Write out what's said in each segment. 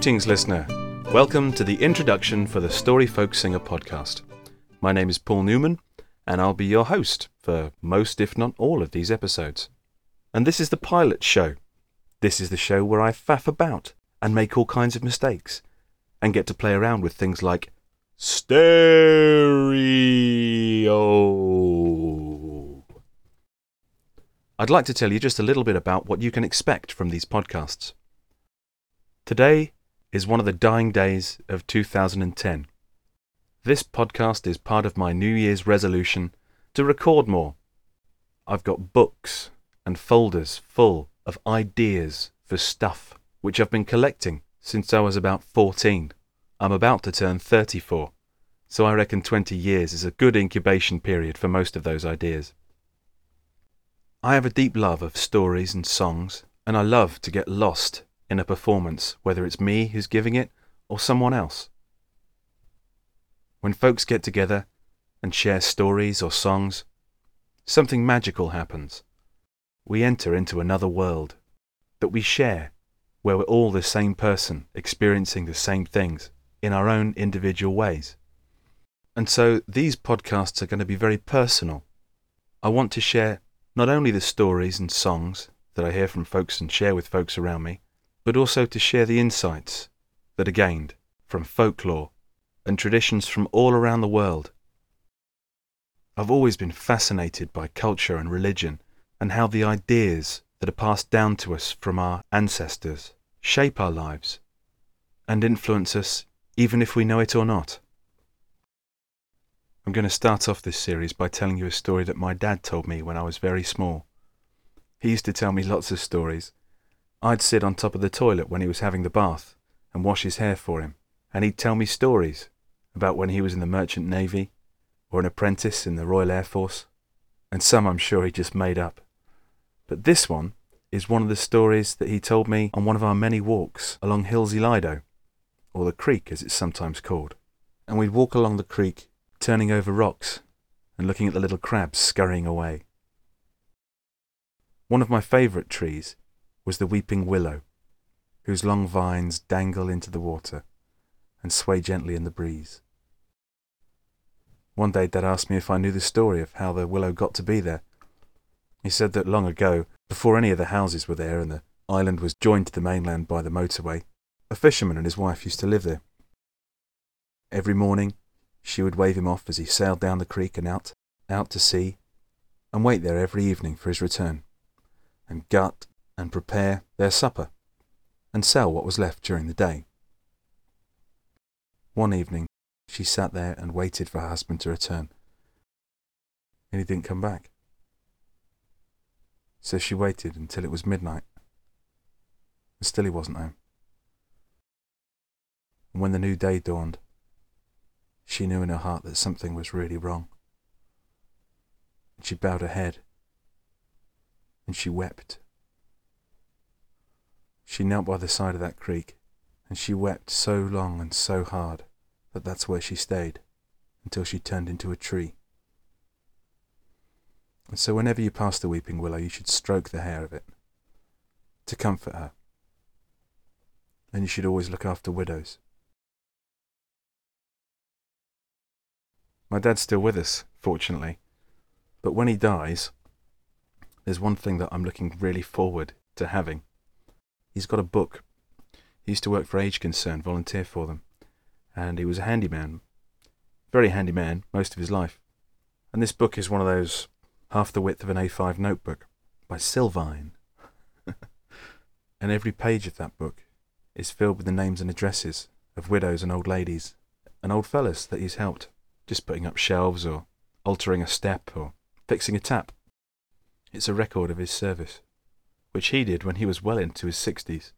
Greetings, listener. Welcome to the introduction for the Story Folk Singer podcast. My name is Paul Newman, and I'll be your host for most, if not all, of these episodes. And this is the pilot show. This is the show where I faff about and make all kinds of mistakes and get to play around with things like stereo. I'd like to tell you just a little bit about what you can expect from these podcasts. Today is one of the dying days of 2010. This podcast is part of my New Year's resolution to record more. I've got books and folders full of ideas for stuff which I've been collecting since I was about 14. I'm about to turn 34, so I reckon 20 years is a good incubation period for most of those ideas. I have a deep love of stories and songs, and I love to get lost in a performance, whether it's me who's giving it or someone else. When folks get together and share stories or songs, something magical happens. We enter into another world that we share, where we're all the same person experiencing the same things in our own individual ways. And so these podcasts are going to be very personal. I want to share not only the stories and songs that I hear from folks and share with folks around me, but also to share the insights that are gained from folklore and traditions from all around the world. I've always been fascinated by culture and religion and how the ideas that are passed down to us from our ancestors shape our lives and influence us even if we know it or not. I'm going to start off this series by telling you a story that my dad told me when I was very small. He used to tell me lots of stories. I'd sit on top of the toilet when he was having the bath and wash his hair for him, and he'd tell me stories about when he was in the Merchant Navy or an apprentice in the Royal Air Force, and some I'm sure he just made up. But this one is one of the stories that he told me on one of our many walks along Hilsea Lido, or the creek as it's sometimes called. And we'd walk along the creek turning over rocks and looking at the little crabs scurrying away. One of my favourite trees was the weeping willow, whose long vines dangle into the water and sway gently in the breeze. One day Dad asked me if I knew the story of how the willow got to be there. He said that long ago, before any of the houses were there and the island was joined to the mainland by the motorway, a fisherman and his wife used to live there. Every morning, she would wave him off as he sailed down the creek and out, out to sea, and wait there every evening for his return, and gut and prepare their supper, and sell what was left during the day. One evening, she sat there and waited for her husband to return, and he didn't come back. So she waited until it was midnight, and still he wasn't home. And when the new day dawned, she knew in her heart that something was really wrong. And she bowed her head. And she wept. She knelt by the side of that creek, and she wept so long and so hard that that's where she stayed until she turned into a tree. And so whenever you pass the weeping willow, you should stroke the hair of it to comfort her. And you should always look after widows. My dad's still with us, fortunately. But when he dies, there's one thing that I'm looking really forward to having. He's got a book. He used to work for Age Concern, volunteer for them. And he was a handyman. Very handy man, most of his life. And this book is one of those half the width of an A5 notebook by Silvine. and every page of that book is filled with the names and addresses of widows and old ladies and old fellas that he's helped just putting up shelves or altering a step or fixing a tap. It's a record of his service, which he did when he was well into his sixties.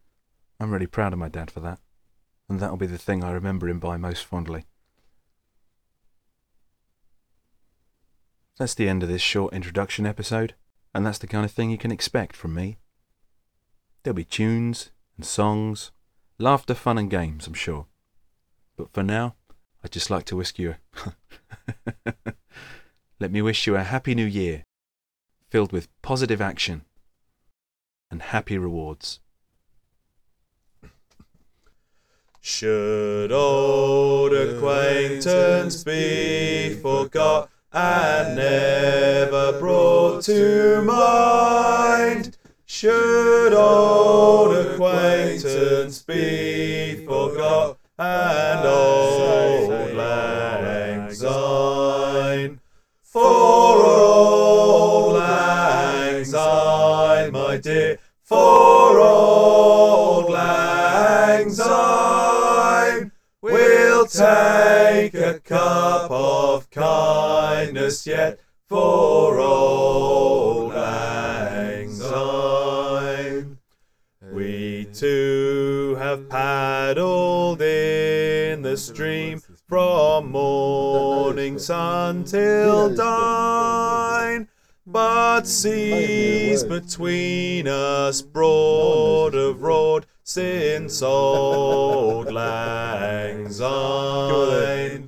I'm really proud of my dad for that, and that'll be the thing I remember him by most fondly. That's the end of this short introduction episode, and that's the kind of thing you can expect from me. There'll be tunes and songs, laughter, fun, and games, I'm sure. But for now, I'd just like to wish you Let me wish you a happy new year, filled with positive action and happy rewards. Should old acquaintance be forgot and never brought to mind? Should old acquaintance be a cup of kindness yet for auld lang syne. We too have paddled in the stream from morning sun till dine, but seas between us broad of road since auld lang syne.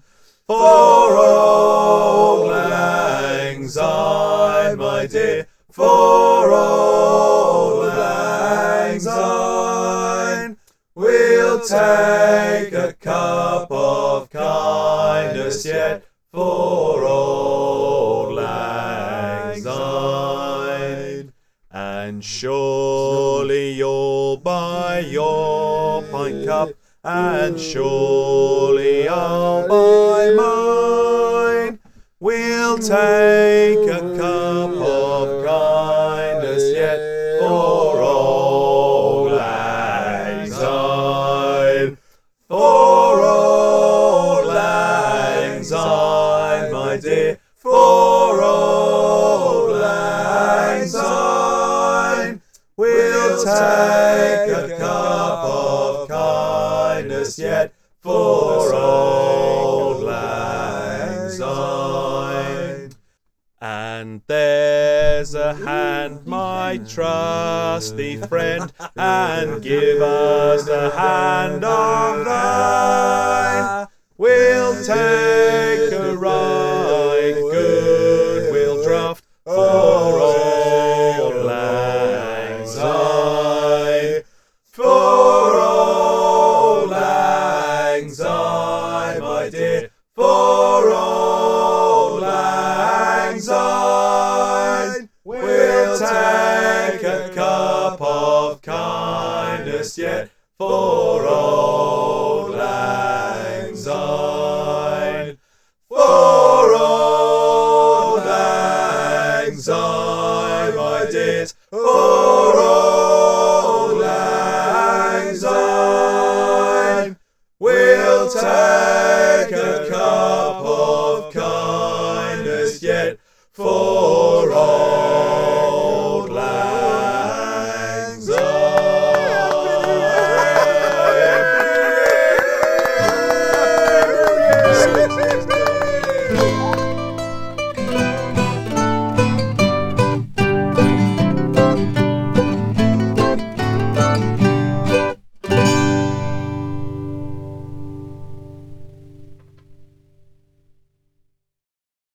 For auld lang syne, my dear, for auld lang syne, we'll take a cup of kindness yet for auld lang syne. And surely you'll buy your pint cup, and surely I'll buy We'll take a cup of kindness yet for auld lang. For auld lang my dear, for auld lang. We'll take a cup of kindness yet for old there's a hand, my trusty friend, and give us the hand of the